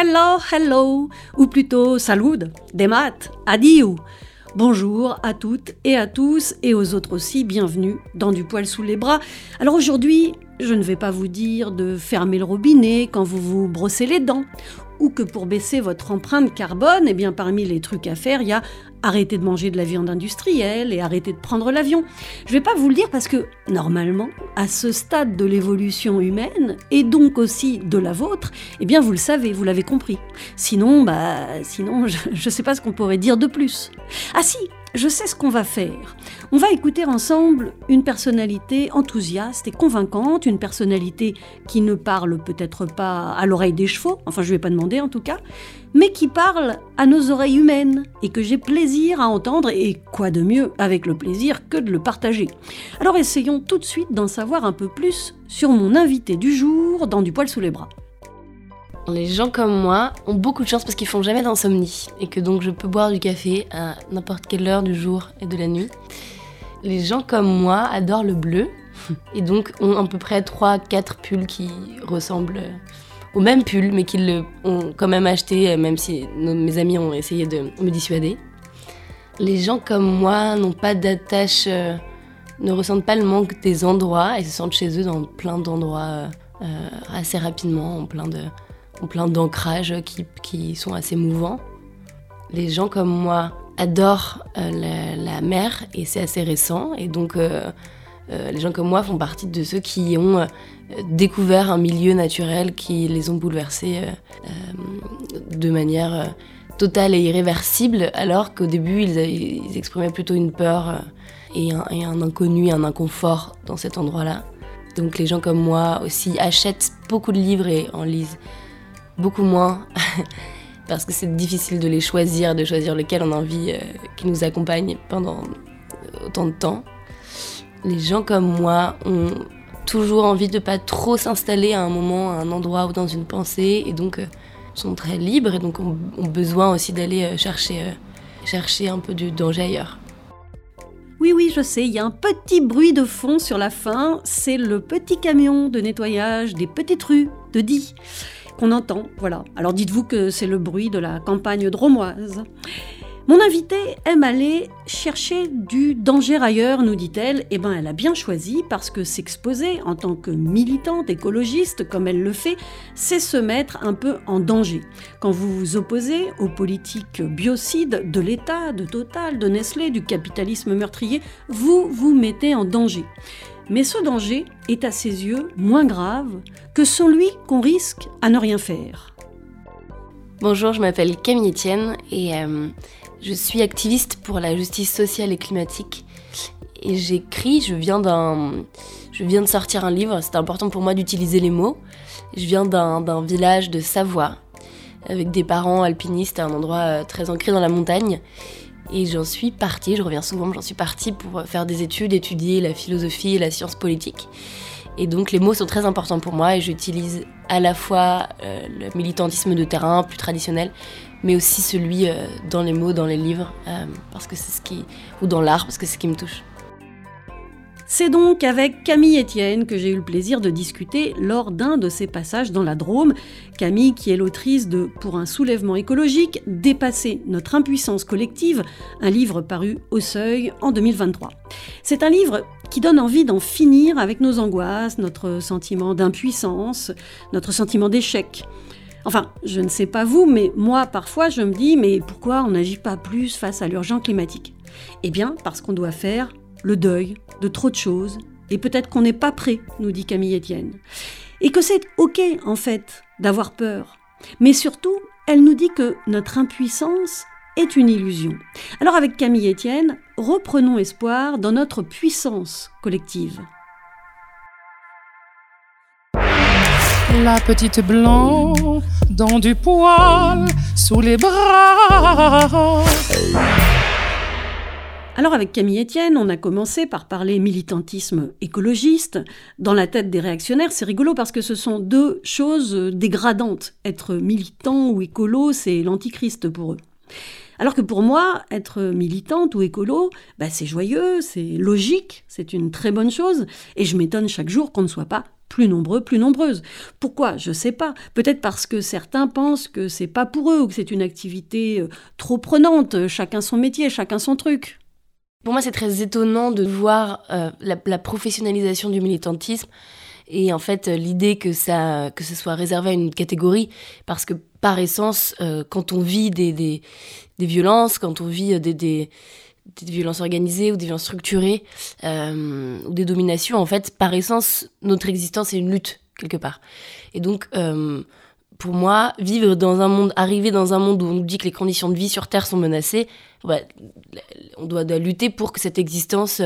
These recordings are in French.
Hello, hello, ou plutôt salud, des maths, adieu. Bonjour à toutes et à tous et aux autres aussi, bienvenue dans Du poil sous les bras. Alors aujourd'hui, je ne vais pas vous dire de fermer le robinet quand vous vous brossez les dents ou que pour baisser votre empreinte carbone, eh bien parmi les trucs à faire, il y a arrêter de manger de la viande industrielle et arrêter de prendre l'avion. Je vais pas vous le dire parce que normalement, à ce stade de l'évolution humaine et donc aussi de la vôtre, eh bien vous le savez, vous l'avez compris. Sinon, bah sinon je, ne sais pas ce qu'on pourrait dire de plus. Ah si, je sais ce qu'on va faire. On va écouter ensemble une personnalité enthousiaste et convaincante, une personnalité qui ne parle peut-être pas à l'oreille des chevaux, enfin je ne vais pas demander en tout cas, mais qui parle à nos oreilles humaines et que j'ai plaisir à entendre et quoi de mieux avec le plaisir que de le partager. Alors essayons tout de suite d'en savoir un peu plus sur mon invité du jour dans Du poil sous les bras. Les gens comme moi ont beaucoup de chance parce qu'ils font jamais d'insomnie et que donc je peux boire du café à n'importe quelle heure du jour et de la nuit. Les gens comme moi adorent le bleu et donc ont à peu près 3-4 pulls qui ressemblent au même pull mais qu'ils ont quand même acheté même si mes amis ont essayé de me dissuader. Les gens comme moi n'ont pas d'attache, euh, ne ressentent pas le manque des endroits et se sentent chez eux dans plein d'endroits euh, assez rapidement, en plein de plein d'ancrages qui, sont assez mouvants. Les gens comme moi adorent euh, la, mer et c'est assez récent. Et donc, euh, euh, les gens comme moi font partie de ceux qui ont découvert un milieu naturel qui les ont bouleversés de manière totale et irréversible, alors qu'au début, ils, exprimaient plutôt une peur et un inconnu, un inconfort dans cet endroit-là. Donc les gens comme moi aussi achètent beaucoup de livres et en lisent beaucoup moins, parce que c'est difficile de les choisir, de choisir lequel on a envie euh, qui nous accompagne pendant euh, autant de temps. Les gens comme moi ont toujours envie de pas trop s'installer à un moment, à un endroit ou dans une pensée, et donc euh, sont très libres, et donc ont, besoin aussi d'aller chercher, chercher un peu du danger ailleurs. Oui, oui, je sais, il y a un petit bruit de fond sur la fin, c'est le petit camion de nettoyage des petites rues de Die qu'on entend. Voilà. Alors dites-vous que c'est le bruit de la campagne dromoise. Mon invitée aime aller chercher du danger ailleurs, nous dit-elle. Eh bien, elle a bien choisi parce que s'exposer en tant que militante écologiste, comme elle le fait, c'est se mettre un peu en danger. Quand vous vous opposez aux politiques biocides de l'État, de Total, de Nestlé, du capitalisme meurtrier, vous vous mettez en danger. Mais ce danger est à ses yeux moins grave que celui qu'on risque à ne rien faire. Bonjour, je m'appelle Camille Etienne et euh, je suis activiste pour la justice sociale et climatique. Et j'écris, je viens je viens de sortir un livre. C'est important pour moi d'utiliser les mots. Je viens d'un village de Savoie avec des parents alpinistes à un endroit euh, très ancré dans la montagne. Et j'en suis partie, je reviens souvent, j'en suis partie pour faire des études, étudier la philosophie et la science politique. Et donc les mots sont très importants pour moi et j'utilise à la fois euh, le militantisme de terrain plus traditionnel, mais aussi celui euh, dans les mots, dans les livres, euh, parce que c'est ce qui, ou dans l'art, parce que c'est ce qui me touche. C'est donc avec Camille Etienne que j'ai eu le plaisir de discuter lors d'un de ses passages dans la Drôme. Camille, qui est l'autrice de Pour un soulèvement écologique, Dépasser notre impuissance collective, un livre paru au seuil en 2023. C'est un livre qui donne envie d'en finir avec nos angoisses, notre sentiment d'impuissance, notre sentiment d'échec. Enfin, je ne sais pas vous, mais moi, parfois, je me dis, mais pourquoi on n'agit pas plus face à l'urgence climatique? Eh bien, parce qu'on doit faire le deuil de trop de choses, et peut-être qu'on n'est pas prêt, nous dit Camille Etienne. Et que c'est OK, en fait, d'avoir peur. Mais surtout, elle nous dit que notre impuissance est une illusion. Alors avec Camille Etienne, reprenons espoir dans notre puissance collective. La petite blanc dans du poil sous les bras. Alors avec Camille Etienne, on a commencé par parler militantisme écologiste. Dans la tête des réactionnaires, c'est rigolo parce que ce sont deux choses dégradantes. Être militant ou écolo, c'est l'antichrist pour eux. Alors que pour moi, être militante ou écolo, bah, c'est joyeux, c'est logique, c'est une très bonne chose, et je m'étonne chaque jour qu'on ne soit pas plus nombreux, plus nombreuses. Pourquoi? Je ne sais pas. Peut-être parce que certains pensent que c'est pas pour eux ou que c'est une activité euh, trop prenante, chacun son métier, chacun son truc. Pour moi, c'est très étonnant de voir euh, la, professionnalisation du militantisme et en fait l'idée que ça que ce soit réservé à une catégorie parce que par essence, euh, quand on vit des, des, violences, quand on vit des, des, violences organisées ou des violences structurées euh, ou des dominations, en fait, par essence, notre existence est une lutte quelque part. Et donc, euh, pour moi, vivre dans un monde, arriver dans un monde où on nous dit que les conditions de vie sur Terre sont menacées, bah, on doit, lutter pour que cette existence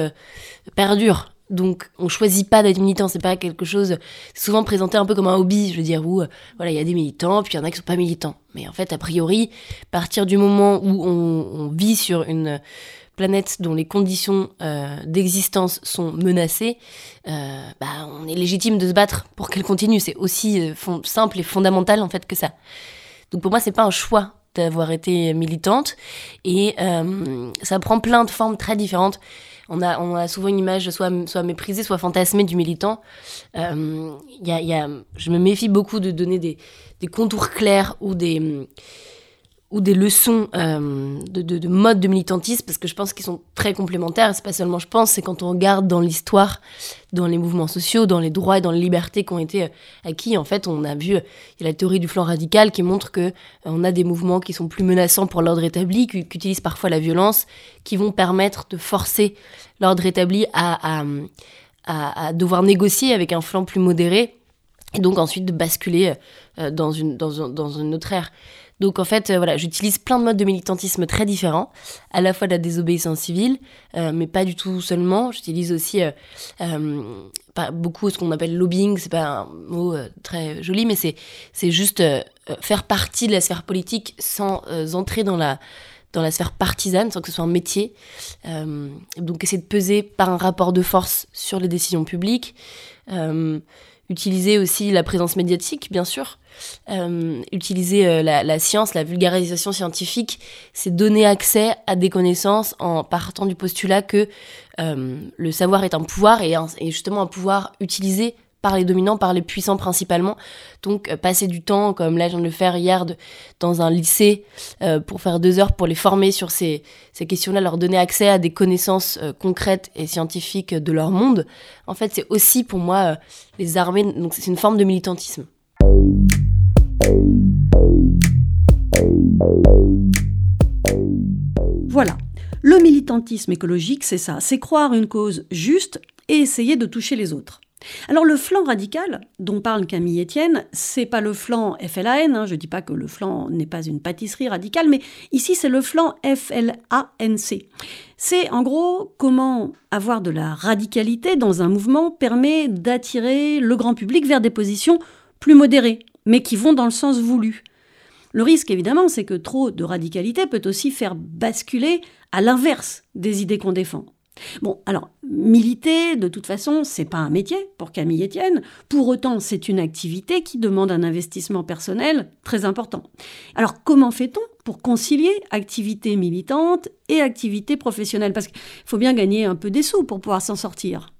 perdure. Donc, on choisit pas d'être militant. C'est pas quelque chose souvent présenté un peu comme un hobby. Je veux dire, où euh, voilà, il y a des militants, puis il y en a qui sont pas militants. Mais en fait, a priori, partir du moment où on, vit sur une planète dont les conditions euh, d'existence sont menacées, euh, bah, on est légitime de se battre pour qu'elle continue. C'est aussi simple et fondamental en fait que ça. Donc pour moi, c'est pas un choix d'avoir été militante et ça prend plein de formes très différentes on a, on a souvent une image soit, soit méprisée, soit fantasmée du militant. Euh, y a, je me méfie beaucoup de donner des, des contours clairs ou des ou des leçons euh, de, de, mode de militantisme, parce que je pense qu'ils sont très complémentaires. C'est pas seulement je pense, c'est quand on regarde dans l'histoire, dans les mouvements sociaux, dans les droits et dans les libertés qui ont été euh, acquis. En fait, on a vu, y a la théorie du flanc radical qui montre que euh, on a des mouvements qui sont plus menaçants pour l'ordre établi, qui, utilisent parfois la violence, qui vont permettre de forcer l'ordre établi à, devoir négocier avec un flanc plus modéré, et donc ensuite de basculer dans, dans une autre ère. Donc en fait, euh, voilà, j'utilise plein de modes de militantisme très différents, à la fois de la désobéissance civile, euh, mais pas du tout seulement. J'utilise aussi euh, pas beaucoup ce qu'on appelle lobbying, c'est pas un mot très joli, mais c'est juste faire partie de la sphère politique sans entrer dans la dans la sphère partisane, sans que ce soit un métier. donc essayer de peser par un rapport de force sur les décisions publiques. Utiliser aussi la présence médiatique, bien sûr. Euh, utiliser euh, la, science, la vulgarisation scientifique, c'est donner accès à des connaissances en partant du postulat que euh, le savoir est un pouvoir et, et, justement un pouvoir utilisé par les dominants, par les puissants principalement. Donc passer du temps, comme là je de le faire hier, dans un lycée, pour faire deux heures pour les former sur ces, ces questions-là, leur donner accès à des connaissances concrètes et scientifiques de leur monde, en fait c'est aussi pour moi les armées, donc c'est une forme de militantisme. Voilà. Le militantisme écologique, c'est ça, c'est croire une cause juste et essayer de toucher les autres. Alors le flanc radical dont parle Camille Etienne, c'est pas le flanc FLAN, hein, je dis pas que le flanc n'est pas une pâtisserie radicale, mais ici c'est le flanc FLANC. C'est en gros comment avoir de la radicalité dans un mouvement permet d'attirer le grand public vers des positions plus modérées, mais qui vont dans le sens voulu. Le risque, évidemment, c'est que trop de radicalité peut aussi faire basculer à l'inverse des idées qu'on défend. Bon, alors, militer, de toute façon, c'est pas un métier pour Camille Etienne. Pour autant, c'est une activité qui demande un investissement personnel très important. Alors, comment fait-on pour concilier activité militante et activité professionnelle? Parce qu'il faut bien gagner un peu des sous pour pouvoir s'en sortir.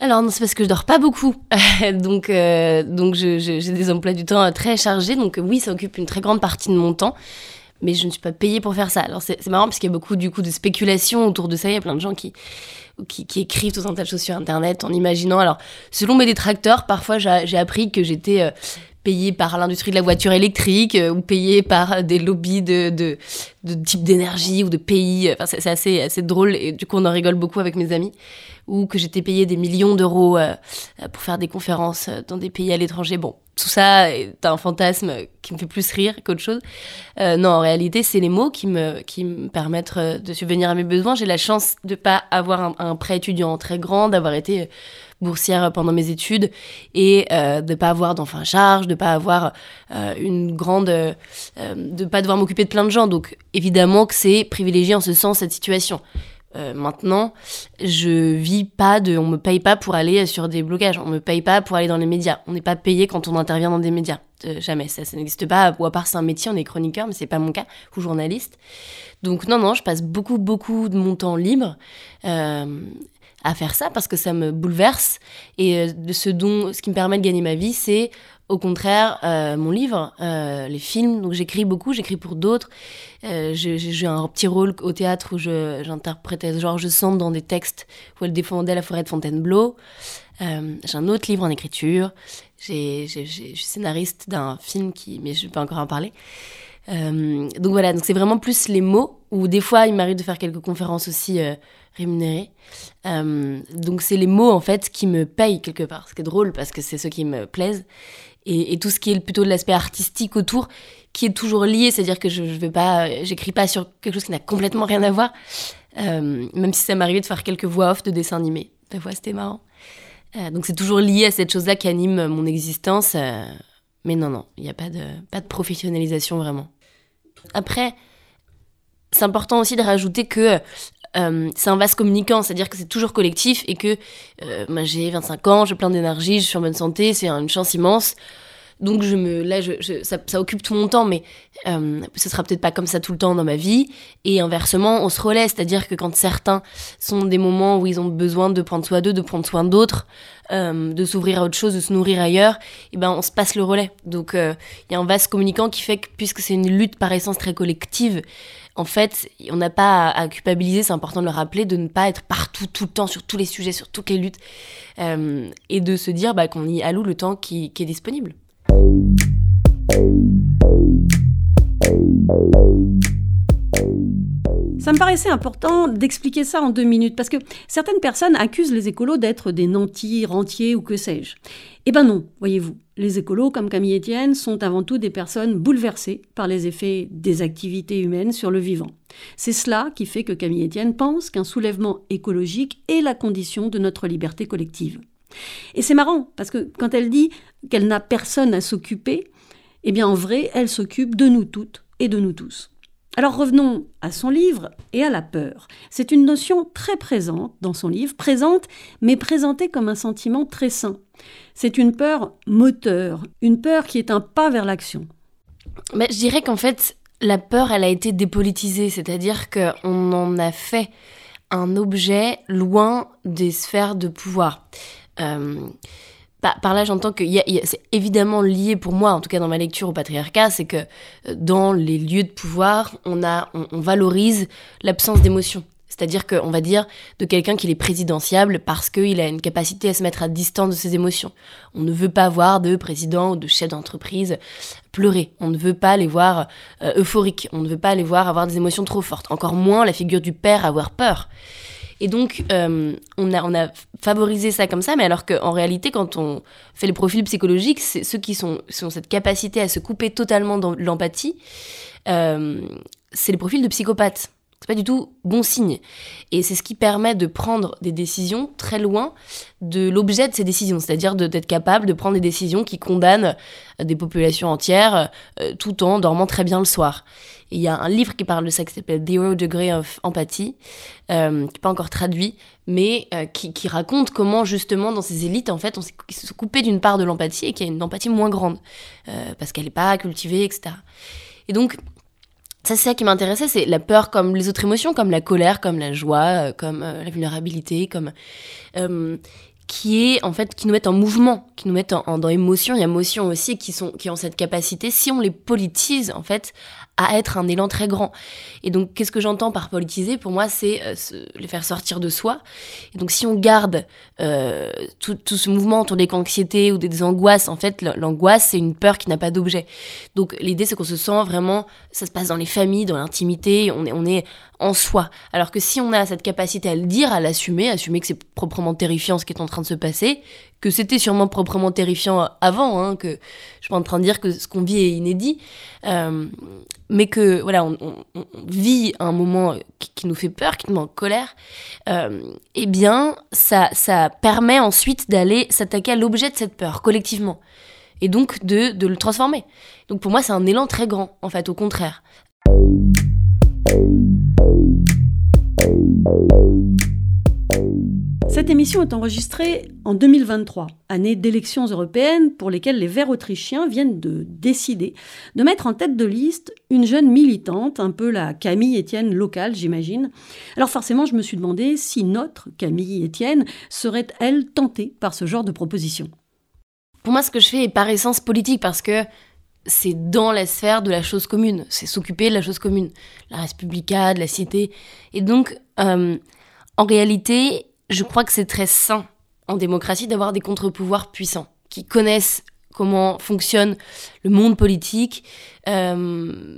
Alors non, c'est parce que je dors pas beaucoup, donc euh, donc j'ai des emplois du temps très chargés, donc oui, ça occupe une très grande partie de mon temps, mais je ne suis pas payée pour faire ça. Alors c'est marrant parce qu'il y a beaucoup du coup de spéculation autour de ça, il y a plein de gens qui qui, écrivent tout un tas de choses sur internet en imaginant. Alors selon mes détracteurs, parfois j'ai appris que j'étais euh, payée par l'industrie de la voiture électrique euh, ou payée par des lobbies de, de, de type d'énergie ou de pays. Enfin, c'est assez, assez drôle et du coup on en rigole beaucoup avec mes amis ou que j'étais payé des millions d'euros euh, pour faire des conférences euh, dans des pays à l'étranger. Bon, tout ça est un fantasme qui me fait plus rire qu'autre chose. Euh, non, en réalité, c'est les mots qui me, permettent de subvenir à mes besoins. J'ai la chance de pas avoir un, prêt étudiant très grand, d'avoir été boursière pendant mes études et euh, de pas avoir d'enfants charge, de pas avoir une grande, euh, de pas devoir m'occuper de plein de gens. Donc évidemment que c'est privilégié en ce sens cette situation. Euh, maintenant, je vis pas de, on me paye pas pour aller sur des blocages, on me paye pas pour aller dans les médias, on n'est pas payé quand on intervient dans des médias. n'existe jamais. Ça, ça n'existe pas. Ou à part c'est un métier, on est chroniqueur, mais c'est pas mon cas, ou journaliste. Donc non, non, je passe beaucoup, beaucoup de mon temps libre euh, à faire ça parce que ça me bouleverse. Et euh, ce dont, ce qui me permet de gagner ma vie, c'est au contraire euh, mon livre, euh, les films. Donc j'écris beaucoup, j'écris pour d'autres. J'ai un petit rôle au théâtre où j'interprétais Georges Sand dans des textes où elle défendait la forêt de Fontainebleau. J'ai un autre livre en écriture. Je suis scénariste d'un film qui, mais je ne vais pas encore en parler. Donc voilà, donc c'est vraiment plus les mots, ou des fois il m'arrive de faire quelques conférences aussi rémunérées. Euh, donc c'est les mots en fait qui me payent quelque part, ce qui est drôle parce que c'est ceux qui me plaisent. Et, tout ce qui est plutôt de l'aspect artistique autour, qui est toujours lié, c'est-à-dire que je, je vais pas, j'écris pas sur quelque chose qui n'a complètement rien à voir, euh, même si ça m'arrivait de faire quelques voix off de dessins animés. Des fois c'était marrant. Euh, donc c'est toujours lié à cette chose-là qui anime mon existence. mais non, non, il n'y a pas de, pas de professionnalisation vraiment. Après, c'est important aussi de rajouter que euh, c'est un vase communicant, c'est-à-dire que c'est toujours collectif et que euh, j'ai 25 ans, j'ai plein d'énergie, je suis en bonne santé, c'est une chance immense. Donc je me, là, ça, occupe tout mon temps, mais euh, ce sera peut-être pas comme ça tout le temps dans ma vie. Et inversement, on se relaie, c'est-à-dire que quand certains sont des moments où ils ont besoin de prendre soin d'eux, de prendre soin d'autres, euh, de s'ouvrir à autre chose, de se nourrir ailleurs, et ben on se passe le relais. Donc euh, il y a un vase communicant qui fait que puisque c'est une lutte par essence très collective, en fait, on n'a pas à, culpabiliser, c'est important de le rappeler, de ne pas être partout, tout le temps, sur tous les sujets, sur toutes les luttes, euh, et de se dire bah, qu'on y alloue le temps qui est disponible. Ça me paraissait important d'expliquer ça en deux minutes, parce que certaines personnes accusent les écolos d'être des nantis, rentiers ou que sais-je. Eh ben non, voyez-vous. Les écolos, comme Camille Etienne, sont avant tout des personnes bouleversées par les effets des activités humaines sur le vivant. C'est cela qui fait que Camille Etienne pense qu'un soulèvement écologique est la condition de notre liberté collective. Et c'est marrant, parce que quand elle dit qu'elle n'a personne à s'occuper, eh bien en vrai, elle s'occupe de nous toutes et de nous tous. Alors revenons à son livre et à la peur. C'est une notion très présente dans son livre, présente, mais présentée comme un sentiment très sain. C'est une peur moteur, une peur qui est un pas vers l'action. Mais je dirais qu'en fait, la peur, elle a été dépolitisée, c'est-à-dire qu'on en a fait un objet loin des sphères de pouvoir. Euh, par, là, j'entends que c'est évidemment lié pour moi, en tout cas dans ma lecture au patriarcat, c'est que euh, dans les lieux de pouvoir, on valorise l'absence d'émotion. C'est-à-dire qu'on va dire de quelqu'un qu'il est présidentiable parce qu'il a une capacité à se mettre à distance de ses émotions. On ne veut pas voir de président ou de chef d'entreprise pleurer. On ne veut pas les voir euh, euphoriques. On ne veut pas les voir avoir des émotions trop fortes. Encore moins la figure du père avoir peur. Et donc, euh, on, a, favorisé ça comme ça, mais alors qu'en réalité, quand on fait les profils psychologiques, c'est ceux qui ont cette capacité à se couper totalement de l'empathie, euh, c'est les profils de psychopathes. C'est pas du tout bon signe. Et c'est ce qui permet de prendre des décisions très loin de l'objet de ces décisions, c'est-à-dire d'être capable de prendre des décisions qui condamnent des populations entières euh, tout en dormant très bien le soir. Il y a un livre qui parle de ça qui s'appelle Zero Degree of Empathy, euh, qui n'est pas encore traduit, mais euh, qui, raconte comment justement dans ces élites, en fait, on s'est coupés d'une part de l'empathie et qu'il y a une empathie moins grande, euh, parce qu'elle n'est pas cultivée, etc. Et donc, ça, c'est ça qui m'intéressait, c'est la peur comme les autres émotions, comme la colère, comme la joie, comme la vulnérabilité, comme qui est en fait qui nous mettent en mouvement, qui nous mettent en, dans émotion, il y a émotion aussi qui sont qui ont cette capacité, si on les politise en fait, à être un élan très grand. Et donc, qu'est-ce que j'entends par politiser? Pour moi, c'est euh, les faire sortir de soi. Et donc, si on garde euh, tout, ce mouvement autour des anxiétés ou des, angoisses, en fait, l'angoisse, c'est une peur qui n'a pas d'objet. Donc, l'idée, c'est qu'on se sent vraiment, ça se passe dans les familles, dans l'intimité, on est, on est en soi. Alors que si on a cette capacité à le dire, à l'assumer, assumer que c'est proprement terrifiant ce qui est en train de se passer, que c'était sûrement proprement terrifiant avant, hein, que je suis pas en train de dire que ce qu'on vit est inédit, euh, mais que voilà, on, vit un moment qui, qui nous fait peur, qui nous met en colère, euh, eh bien, ça, ça permet ensuite d'aller s'attaquer à l'objet de cette peur collectivement, et donc de, de le transformer. Donc pour moi, c'est un élan très grand, en fait, au contraire. Cette émission est enregistrée en 2023, année d'élections européennes pour lesquelles les Verts autrichiens viennent de décider de mettre en tête de liste une jeune militante, un peu la Camille Etienne locale, j'imagine. Alors forcément, je me suis demandé si notre Camille Etienne serait, elle, tentée par ce genre de proposition. Pour moi, ce que je fais est par essence politique parce que c'est dans la sphère de la chose commune. C'est s'occuper de la chose commune. La Respublica, de la cité. Et donc, euh, en réalité, je crois que c'est très sain en démocratie d'avoir des contre-pouvoirs puissants qui connaissent comment fonctionne le monde politique, euh,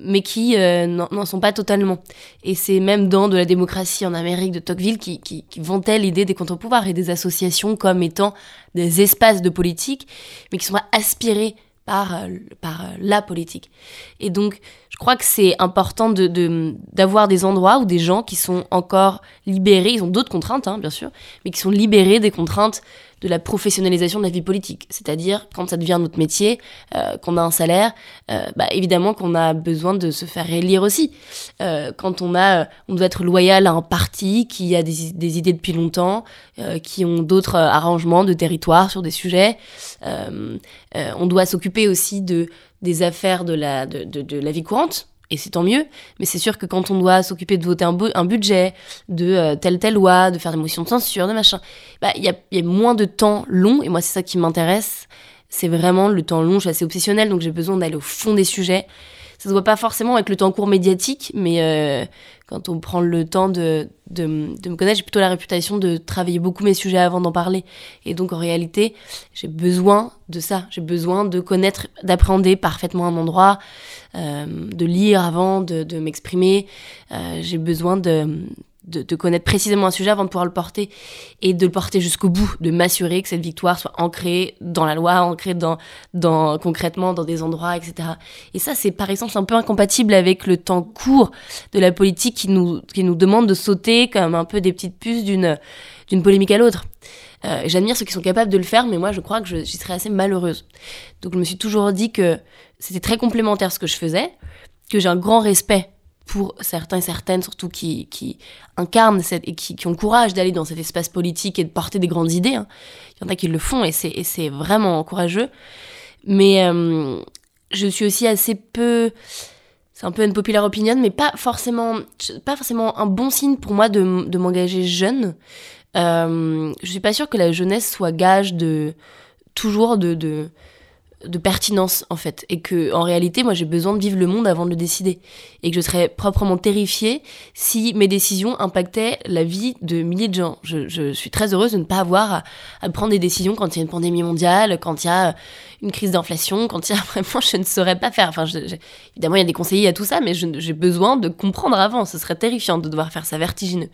mais qui euh, n'en sont pas totalement. Et c'est même dans de la démocratie en Amérique de Tocqueville qui, qui, vantait l'idée des contre-pouvoirs et des associations comme étant des espaces de politique, mais qui sont aspirés par, euh, par la politique. Et donc, je crois que c'est important d'avoir de, des endroits où des gens qui sont encore libérés, ils ont d'autres contraintes, hein, bien sûr, mais qui sont libérés des contraintes de la professionnalisation de la vie politique. C'est-à-dire, quand ça devient notre métier, euh, qu'on a un salaire, euh, bah, évidemment qu'on a besoin de se faire élire aussi. Euh, quand on a, on doit être loyal à un parti qui a des, idées depuis longtemps, qui ont d'autres arrangements de territoire sur des sujets. On doit s'occuper aussi de des affaires de la, de, de la vie courante, et c'est tant mieux. Mais c'est sûr que quand on doit s'occuper de voter un, budget, de euh, telle telle loi, de faire des motions de censure, de machin, bah il y a, y a moins de temps long. Et moi, c'est ça qui m'intéresse. C'est vraiment le temps long. Je suis assez obsessionnelle, donc j'ai besoin d'aller au fond des sujets. Ça se voit pas forcément avec le temps court médiatique, mais euh, quand on prend le temps de, de, de me connaître, j'ai plutôt la réputation de travailler beaucoup mes sujets avant d'en parler. Et donc en réalité, j'ai besoin de ça. J'ai besoin de connaître, d'appréhender parfaitement un endroit, euh, de lire avant, de, de m'exprimer. Euh, j'ai besoin de, de, de, connaître précisément un sujet avant de pouvoir le porter et de le porter jusqu'au bout, de m'assurer que cette victoire soit ancrée dans la loi, ancrée dans, concrètement dans des endroits, etc. Et ça, c'est par essence un peu incompatible avec le temps court de la politique qui nous, qui nous demande de sauter comme un peu des petites puces d'une d'une polémique à l'autre. Euh, J'admire ceux qui sont capables de le faire, mais moi, je crois que j'y serais assez malheureuse. Donc, je me suis toujours dit que c'était très complémentaire ce que je faisais, que j'ai un grand respect pour certains et certaines, surtout qui, qui incarnent cette, et qui, ont courage d'aller dans cet espace politique et de porter des grandes idées. Hein. Il y en a qui le font et c'est vraiment courageux. Mais euh, je suis aussi assez peu. C'est un peu une populaire opinion, mais pas forcément, pas forcément un bon signe pour moi de, de m'engager jeune. Euh, je suis pas sûre que la jeunesse soit gage de toujours de de pertinence en fait. Et que en réalité moi j'ai besoin de vivre le monde avant de le décider. Et que je serais proprement terrifiée si mes décisions impactaient la vie de milliers de gens. Je, suis très heureuse de ne pas avoir à, prendre des décisions quand il y a une pandémie mondiale quand il y a une crise d'inflation quand il y a vraiment je ne saurais pas faire. Enfin je, évidemment il y a des conseillers à tout ça mais j'ai besoin de comprendre avant. Ce serait terrifiant de devoir faire ça vertigineux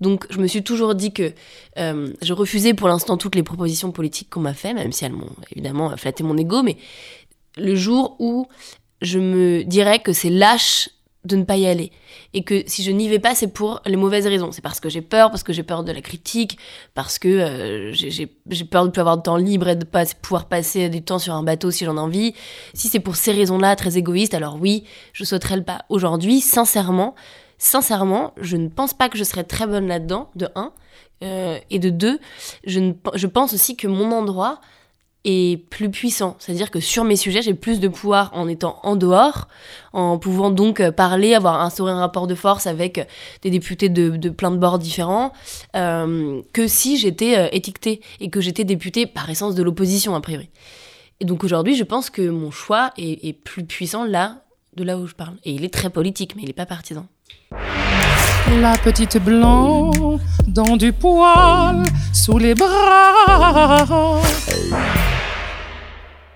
donc je me suis toujours dit que euh, je refusais pour l'instant toutes les propositions politiques qu'on m'a fait, même si elles m'ont évidemment flatté mon ego, mais le jour où je me dirais que c'est lâche de ne pas y aller et que si je n'y vais pas c'est pour les mauvaises raisons. C'est parce que j'ai peur parce que j'ai peur de la critique parce que euh, j'ai peur de ne plus avoir de temps libre et de pas pouvoir passer du temps sur un bateau si j'en ai envie. Si c'est pour ces raisons là très égoïstes alors oui je sauterai le pas aujourd'hui. Sincèrement sincèrement, je ne pense pas que je serais très bonne là-dedans, de un. Euh, et de deux, je, ne, je pense aussi que mon endroit est plus puissant. C'est-à-dire que sur mes sujets, j'ai plus de pouvoir en étant en dehors, en pouvant donc parler, avoir instauré un rapport de force avec des députés de, de plein de bords différents, euh, que si j'étais euh, étiquetée et que j'étais députée par essence de l'opposition, a priori. Et donc aujourd'hui, je pense que mon choix est, est plus puissant là, de là où je parle. Et il est très politique, mais il n'est pas partisan. La petite blanc dans du poil sous les bras.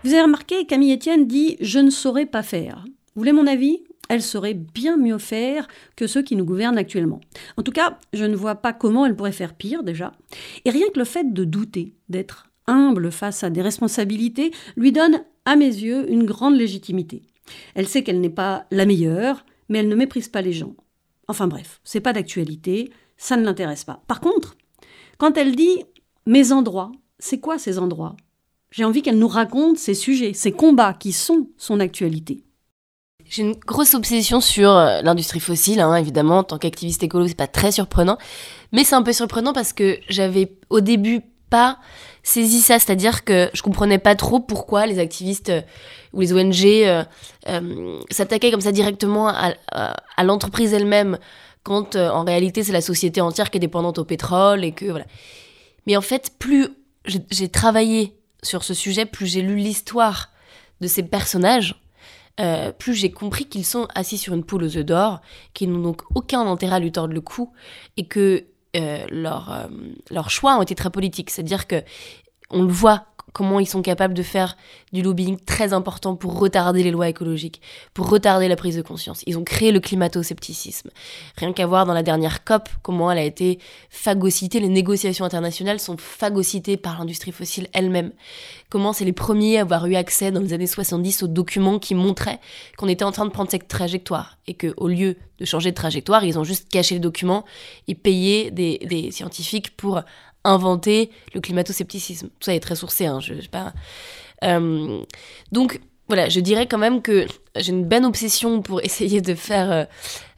Vous avez remarqué, Camille Etienne dit Je ne saurais pas faire. Vous voulez mon avis? Elle saurait bien mieux faire que ceux qui nous gouvernent actuellement. En tout cas, je ne vois pas comment elle pourrait faire pire déjà. Et rien que le fait de douter, d'être humble face à des responsabilités, lui donne, à mes yeux, une grande légitimité. Elle sait qu'elle n'est pas la meilleure, mais elle ne méprise pas les gens. Enfin bref, c'est pas d'actualité, ça ne l'intéresse pas. Par contre, quand elle dit mes endroits, c'est quoi ces endroits? J'ai envie qu'elle nous raconte ces sujets, ces combats qui sont son actualité. J'ai une grosse obsession sur euh, l'industrie fossile, hein, évidemment. En tant qu'activiste écolo, c'est pas très surprenant. Mais c'est un peu surprenant parce que j'avais au début pas saisi ça, c'est-à-dire que je comprenais pas trop pourquoi les activistes euh, ou les ONG euh, euh, s'attaquaient comme ça directement à, l'entreprise elle-même, quand en réalité c'est la société entière qui est dépendante au pétrole et que voilà. Mais en fait, plus j'ai travaillé sur ce sujet, plus j'ai lu l'histoire de ces personnages, plus j'ai compris qu'ils sont assis sur une poule aux œufs d'or, qu'ils n'ont donc aucun intérêt à lui tordre le cou et que euh, leur, euh, leurs choix ont été très politiques. C'est-à-dire que on le voit comment ils sont capables de faire du lobbying très important pour retarder les lois écologiques, pour retarder la prise de conscience. Ils ont créé le climato-scepticisme. Rien qu'à voir dans la dernière COP comment elle a été phagocytée, les négociations internationales sont phagocytées par l'industrie fossile elle-même. Comment c'est les premiers à avoir eu accès dans les années 70 aux documents qui montraient qu'on était en train de prendre cette trajectoire et que au lieu de changer de trajectoire, ils ont juste caché les documents et payé des scientifiques pour inventer le climato-scepticisme. Tout ça est très sourcé, hein, je, je sais pas. Euh, donc voilà, je dirais quand même que j'ai une bonne obsession pour essayer de faire,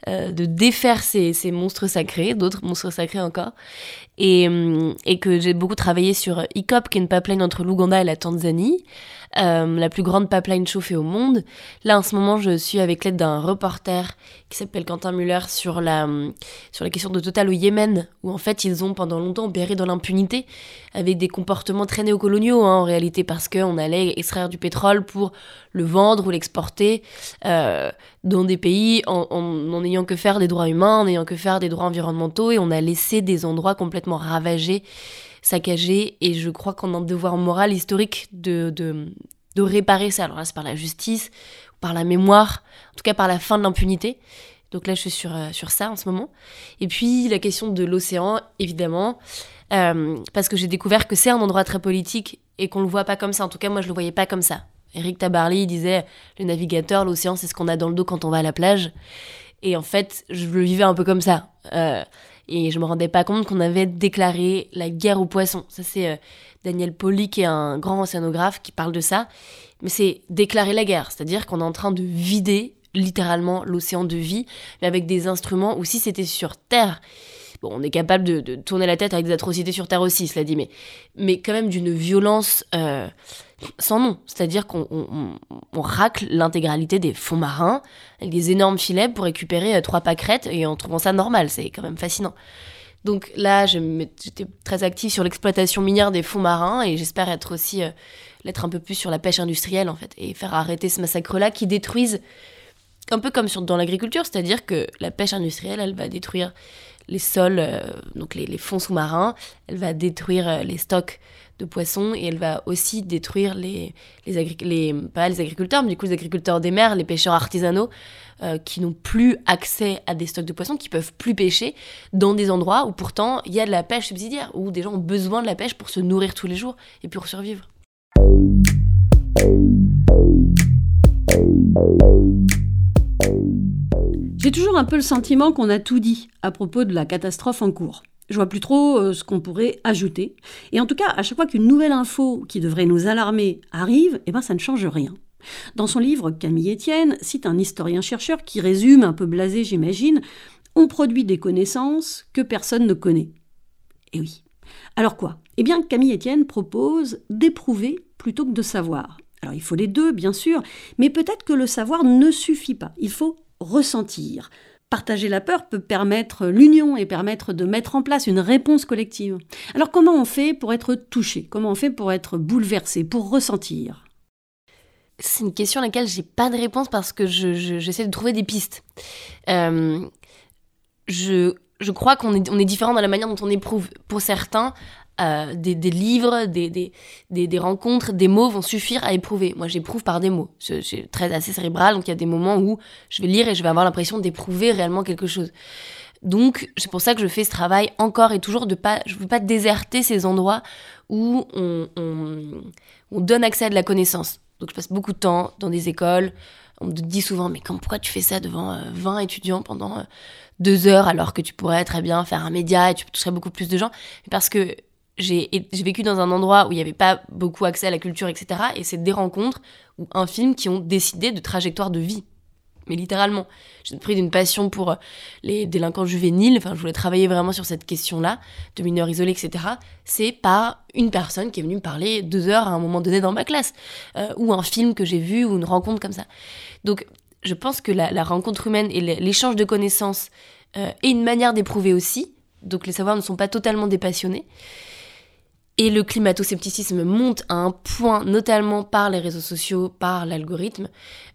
euh, de défaire ces, ces monstres sacrés, d'autres monstres sacrés encore, et, euh, et que j'ai beaucoup travaillé sur ICOP, qui est une pipeline entre l'Ouganda et la Tanzanie, euh, la plus grande pipeline chauffée au monde. Là, en ce moment, je suis avec l'aide d'un reporter qui s'appelle Quentin Muller sur la, sur la question de Total au Yémen, où en fait, ils ont pendant longtemps opéré dans l'impunité, avec des comportements très néocoloniaux, hein, en réalité, parce qu'on allait extraire du pétrole pour le vendre ou l'exporter dans des pays en, en, en ayant que faire des droits humains, en ayant que faire des droits environnementaux, et on a laissé des endroits complètement ravagés saccagé et je crois qu'on a un devoir moral historique de, de, de réparer ça. Alors là, c'est par la justice, par la mémoire, en tout cas par la fin de l'impunité. Donc là, je suis sur, euh, sur ça en ce moment. Et puis la question de l'océan, évidemment, euh, parce que j'ai découvert que c'est un endroit très politique et qu'on le voit pas comme ça. En tout cas, moi, je le voyais pas comme ça. Eric Tabarly disait le navigateur, l'océan, c'est ce qu'on a dans le dos quand on va à la plage. Et en fait, je le vivais un peu comme ça. Euh, et je me rendais pas compte qu'on avait déclaré la guerre aux poissons. Ça, c'est euh, Daniel Poli, qui est un grand océanographe, qui parle de ça. Mais c'est déclarer la guerre, c'est-à-dire qu'on est en train de vider littéralement l'océan de vie, mais avec des instruments, ou si c'était sur Terre, bon, on est capable de, de, tourner la tête avec des atrocités sur Terre aussi, cela dit, mais, mais quand même d'une violence euh, sans nom. C'est-à-dire qu'on on, on racle l'intégralité des fonds marins avec des énormes filets pour récupérer euh, trois pâquerettes et en trouvant ça normal. C'est quand même fascinant. Donc là, j'étais très active sur l'exploitation minière des fonds marins et j'espère être aussi euh, l'être un peu plus sur la pêche industrielle en fait et faire arrêter ce massacre-là qui détruisent un peu comme sur, dans l'agriculture, c'est-à-dire que la pêche industrielle, elle va détruire les sols, euh, donc les, fonds sous-marins, elle va détruire euh, les stocks de poissons et elle va aussi détruire les, les, les pas les agriculteurs, mais du coup les agriculteurs des mers, les pêcheurs artisanaux euh, qui n'ont plus accès à des stocks de poissons, qui peuvent plus pêcher dans des endroits où pourtant il y a de la pêche subsidiaire, où des gens ont besoin de la pêche pour se nourrir tous les jours et pour survivre. J'ai toujours un peu le sentiment qu'on a tout dit à propos de la catastrophe en cours. Je vois plus trop euh, ce qu'on pourrait ajouter. Et en tout cas, à chaque fois qu'une nouvelle info qui devrait nous alarmer arrive, eh ben ça ne change rien. Dans son livre, Camille Etienne cite un historien-chercheur qui résume, un peu blasé j'imagine, on produit des connaissances que personne ne connaît. Et oui. Alors quoi? Eh bien, Camille Etienne propose d'éprouver plutôt que de savoir. Alors il faut les deux, bien sûr, mais peut-être que le savoir ne suffit pas. Il faut ressentir. Partager la peur peut permettre l'union et permettre de mettre en place une réponse collective. Alors comment on fait pour être touché? Comment on fait pour être bouleversé, pour ressentir? C'est une question à laquelle j'ai pas de réponse parce que j'essaie je, de trouver des pistes. Euh, je, je crois qu'on est, on est différent dans la manière dont on éprouve. Pour certains, euh, des, livres, des, des, des, rencontres, des mots vont suffire à éprouver. Moi, j'éprouve par des mots. Je, très assez cérébral, donc il y a des moments où je vais lire et je vais avoir l'impression d'éprouver réellement quelque chose. Donc, c'est pour ça que je fais ce travail encore et toujours de pas, je veux pas déserter ces endroits où on, on, on donne accès à de la connaissance. Donc, je passe beaucoup de temps dans des écoles. On me dit souvent, mais pourquoi tu fais ça devant euh, 20 étudiants pendant euh, deux heures alors que tu pourrais très bien faire un média et tu toucherais beaucoup plus de gens? Parce que j'ai vécu dans un endroit où il n'y avait pas beaucoup accès à la culture, etc. Et c'est des rencontres ou un film qui ont décidé de trajectoire de vie. mais littéralement. J'ai pris d'une passion pour euh, les délinquants juvéniles, enfin je voulais travailler vraiment sur cette question-là, de mineurs isolés, etc. C'est par une personne qui est venue me parler deux heures à un moment donné dans ma classe, euh, ou un film que j'ai vu, ou une rencontre comme ça. Donc je pense que la, rencontre humaine et l'échange de connaissances euh, est une manière d'éprouver aussi, donc les savoirs ne sont pas totalement dépassionnés. Et le climato-scepticisme monte à un point, notamment par les réseaux sociaux, par l'algorithme,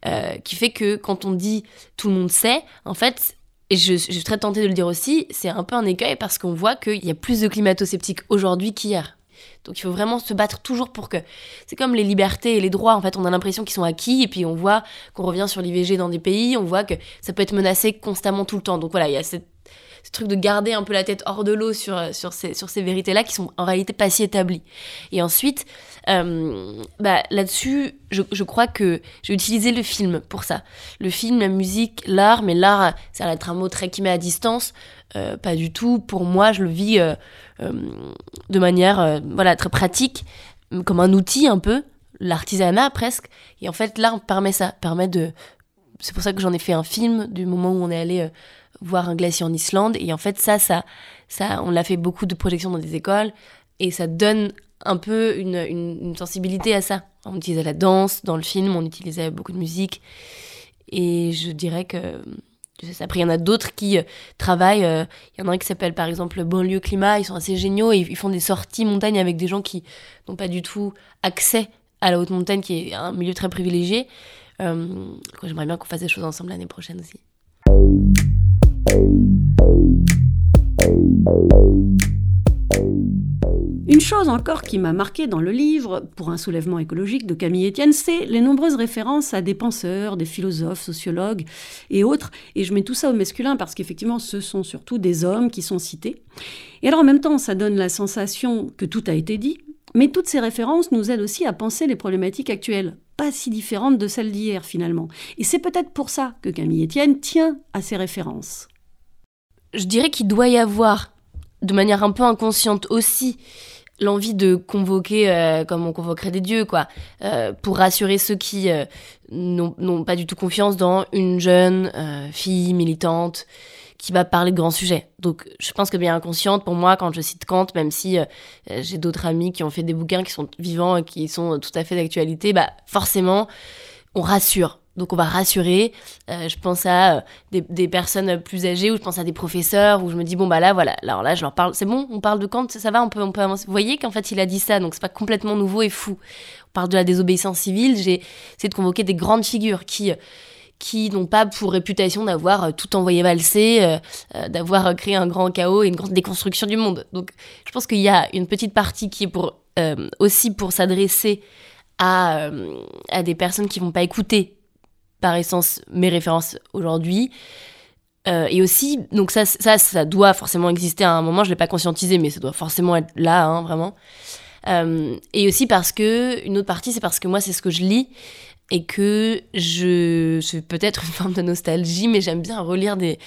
euh, qui fait que quand on dit tout le monde sait, en fait, et je, je suis tentée de le dire aussi, c'est un peu un écueil parce qu'on voit qu'il y a plus de climato-sceptiques aujourd'hui qu'hier. Donc il faut vraiment se battre toujours pour que. C'est comme les libertés et les droits, en fait, on a l'impression qu'ils sont acquis, et puis on voit qu'on revient sur l'IVG dans des pays, on voit que ça peut être menacé constamment tout le temps. Donc voilà, il y a cette ce truc de garder un peu la tête hors de l'eau sur, sur ces, sur ces vérités-là qui sont en réalité pas si établies. Et ensuite, euh, bah, là-dessus, je, je, crois que j'ai utilisé le film pour ça. Le film, la musique, l'art, mais l'art, ça va être un mot très qui met à distance. Euh, pas du tout. Pour moi, je le vis euh, euh de manière voilà, très pratique, comme un outil un peu, l'artisanat presque. Et en fait, l'art permet ça, permet de... C'est pour ça que j'en ai fait un film du moment où on est allé voir un glacier en Islande. Et en fait, ça, ça, ça on l'a fait beaucoup de projections dans des écoles et ça donne un peu une, une, sensibilité à ça. On utilisait la danse dans le film, on utilisait beaucoup de musique. Et je dirais que. Après, il y en a d'autres qui euh, travaillent. Euh, il y en a un qui s'appelle par exemple Banlieue Climat. Ils sont assez géniaux et ils font des sorties montagne avec des gens qui n'ont pas du tout accès à la haute montagne, qui est un milieu très privilégié. Euh, J'aimerais bien qu'on fasse des choses ensemble l'année prochaine aussi. Une chose encore qui m'a marqué dans le livre, pour un soulèvement écologique de Camille Etienne, c'est les nombreuses références à des penseurs, des philosophes, sociologues et autres. Et je mets tout ça au masculin parce qu'effectivement, ce sont surtout des hommes qui sont cités. Et alors en même temps, ça donne la sensation que tout a été dit, mais toutes ces références nous aident aussi à penser les problématiques actuelles, pas si différentes de celles d'hier finalement. Et c'est peut-être pour ça que Camille Etienne tient à ces références je dirais qu'il doit y avoir, de manière un peu inconsciente aussi, l'envie de convoquer euh, comme on convoquerait des dieux, quoi, euh, pour rassurer ceux qui euh, n'ont pas du tout confiance dans une jeune fille militante qui va parler de grands sujets. Donc je pense que bien inconsciente, pour moi, quand je cite Kant, même si j'ai d'autres amis qui ont fait des bouquins qui sont vivants et qui sont tout à fait d'actualité, bah forcément, on rassure. Donc on va rassurer. Euh, je pense à euh, des, personnes plus âgées ou je pense à des professeurs où je me dis bon bah là voilà, alors là je leur parle, c'est bon, on parle de Kant, ça va, on peut, on peut avancer. Vous voyez qu'en fait il a dit ça, donc c'est pas complètement nouveau et fou. On parle de la désobéissance civile, j'ai essayé de convoquer des grandes figures qui qui n'ont pas pour réputation d'avoir euh, tout envoyé valser, d'avoir créé un grand chaos et une grande déconstruction du monde. Donc je pense qu'il y a une petite partie qui est pour aussi pour s'adresser à, à des personnes qui vont pas écouter par essence mes références aujourd'hui. Euh, et aussi, donc ça, ça, ça doit forcément exister à un moment, je ne l'ai pas conscientisé, mais ça doit forcément être là, hein, vraiment. Euh, et aussi parce que, une autre partie, c'est parce que moi, c'est ce que je lis, et que je, c'est peut-être une forme de nostalgie, mais j'aime bien relire des,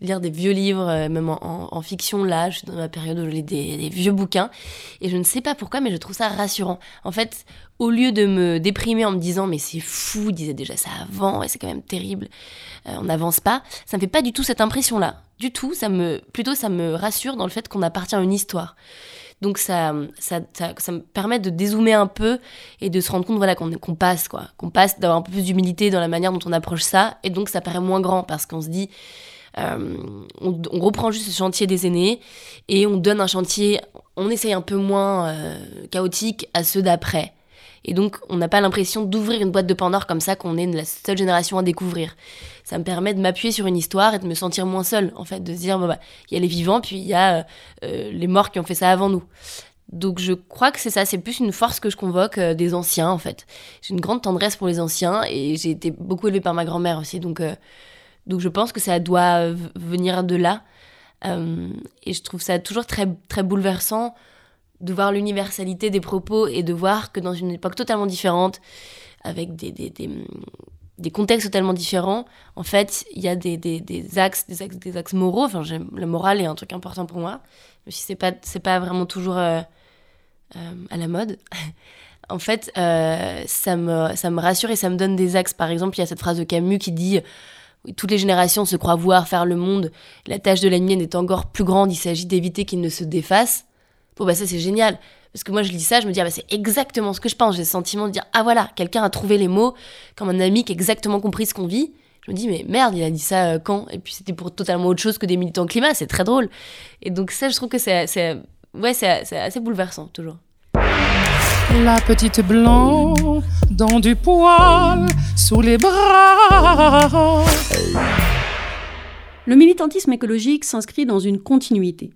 lire des vieux livres, euh, même en, fiction. Là, je suis dans ma période où je lis des, vieux bouquins. Et je ne sais pas pourquoi, mais je trouve ça rassurant. En fait, au lieu de me déprimer en me disant, mais c'est fou, il disait déjà ça avant, et c'est quand même terrible, euh, on n'avance pas, ça me fait pas du tout cette impression-là. Du tout, ça me, plutôt ça me rassure dans le fait qu'on appartient à une histoire. Donc ça, ça, ça, me permet de dézoomer un peu et de se rendre compte voilà, qu'on passe, quoi. Qu'on passe, d'avoir un peu plus d'humilité dans la manière dont on approche ça. Et donc ça paraît moins grand parce qu'on se dit, euh, on, reprend juste ce chantier des aînés et on donne un chantier, on essaye un peu moins euh, chaotique à ceux d'après. Et donc, on n'a pas l'impression d'ouvrir une boîte de Pandore comme ça, qu'on est la seule génération à découvrir. Ça me permet de m'appuyer sur une histoire et de me sentir moins seule, en fait, de se dire, bah, il y a les vivants, puis il y a euh, les morts qui ont fait ça avant nous. Donc je crois que c'est ça, c'est plus une force que je convoque des anciens en fait. J'ai une grande tendresse pour les anciens et j'ai été beaucoup élevée par ma grand-mère aussi, donc donc je pense que ça doit venir de là. Euh, et je trouve ça toujours très, très bouleversant de voir l'universalité des propos et de voir que dans une époque totalement différente, avec des, des, des, contextes totalement différents, en fait, il y a des, axes, des axes, des axes moraux. Enfin, le moral est un truc important pour moi, même si c'est pas, pas vraiment toujours euh, euh, à la mode. en fait, ça, me, ça me rassure et ça me donne des axes. Par exemple, il y a cette phrase de Camus qui dit toutes les générations se croient voir faire le monde, la tâche de la mienne est encore plus grande, il s'agit d'éviter qu'il ne se défasse. Bon, bah ça c'est génial. Parce que moi je lis ça, je me dis, ah, bah, c'est exactement ce que je pense. J'ai le sentiment de dire, ah voilà, quelqu'un a trouvé les mots, comme un ami qui a exactement compris ce qu'on vit. Je me dis, mais merde, il a dit ça euh, quand? Et puis c'était pour totalement autre chose que des militants climat, c'est très drôle. Et donc ça, je trouve que c'est ouais, c'est assez bouleversant, toujours. La petite blanc dans du poil sous les bras. Le militantisme écologique s'inscrit dans une continuité.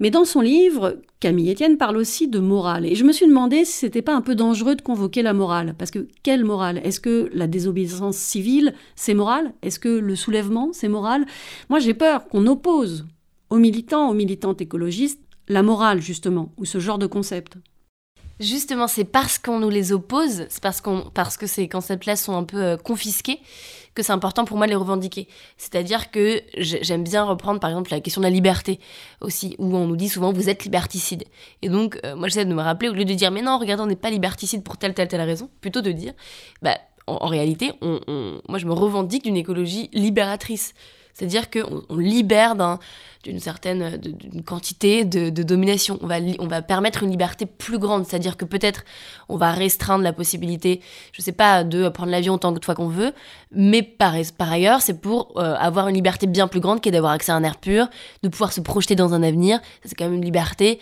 Mais dans son livre, Camille Etienne parle aussi de morale. Et je me suis demandé si c'était pas un peu dangereux de convoquer la morale. Parce que quelle morale? Est-ce que la désobéissance civile, c'est moral? Est-ce que le soulèvement, c'est moral? Moi, j'ai peur qu'on oppose aux militants, aux militantes écologistes, la morale, justement, ou ce genre de concept. Justement, c'est parce qu'on nous les oppose, c'est parce, qu'on, parce que ces concepts-là sont un peu euh, confisqués, que c'est important pour moi de les revendiquer. C'est-à-dire que j'aime bien reprendre par exemple la question de la liberté aussi, où on nous dit souvent vous êtes liberticide. Et donc, euh, moi j'essaie de me rappeler, au lieu de dire mais non, regardez, on n'est pas liberticide pour telle, telle, telle raison, plutôt de dire, bah, en, réalité, moi je me revendique d'une écologie libératrice. C'est-à-dire qu'on on libère d'une certaine d'une quantité de, domination. On va, permettre une liberté plus grande. C'est-à-dire que peut-être on va restreindre la possibilité, je sais pas, de prendre l'avion autant de fois qu'on veut, mais par, ailleurs, c'est pour euh, avoir une liberté bien plus grande qui est d'avoir accès à un air pur, de pouvoir se projeter dans un avenir. C'est quand même une liberté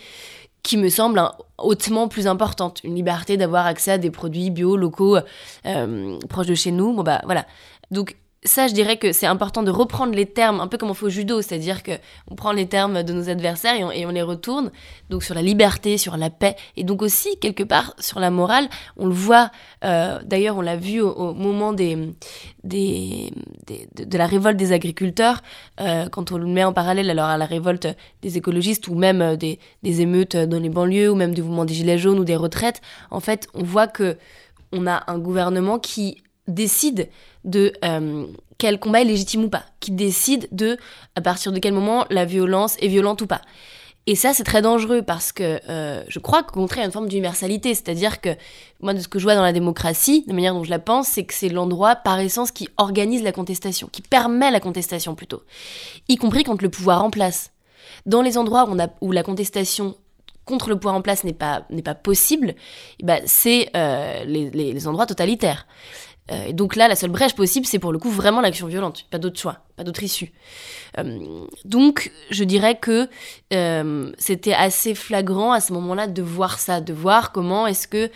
qui me semble hautement plus importante. Une liberté d'avoir accès à des produits bio, locaux, euh, proches de chez nous. Bon bah voilà. Donc ça, je dirais que c'est important de reprendre les termes, un peu comme on fait au judo, c'est-à-dire que on prend les termes de nos adversaires et on, les retourne. Donc sur la liberté, sur la paix, et donc aussi quelque part sur la morale. On le voit. Euh, d'ailleurs, on l'a vu au, moment de, la révolte des agriculteurs, euh, quand on le met en parallèle alors à la révolte des écologistes ou même euh, des, des émeutes dans les banlieues ou même du mouvement des gilets jaunes ou des retraites. En fait, on voit que on a un gouvernement qui décide de euh, quel combat est légitime ou pas, qui décide de à partir de quel moment la violence est violente ou pas. Et ça, c'est très dangereux parce que euh, je crois qu'au contraire, il y a une forme d'universalité. C'est-à-dire que moi, de ce que je vois dans la démocratie, de manière dont je la pense, c'est que c'est l'endroit par essence qui organise la contestation, qui permet la contestation plutôt, y compris quand le pouvoir en place. Dans les endroits où, la contestation contre le pouvoir en place n'est pas, pas possible, eh ben, c'est euh, les endroits totalitaires. Euh, et donc là, la seule brèche possible, c'est pour le coup vraiment l'action violente, pas d'autre choix, pas d'autre issue. Euh, donc, je dirais que euh, c'était assez flagrant à ce moment-là de voir ça, de voir comment est-ce que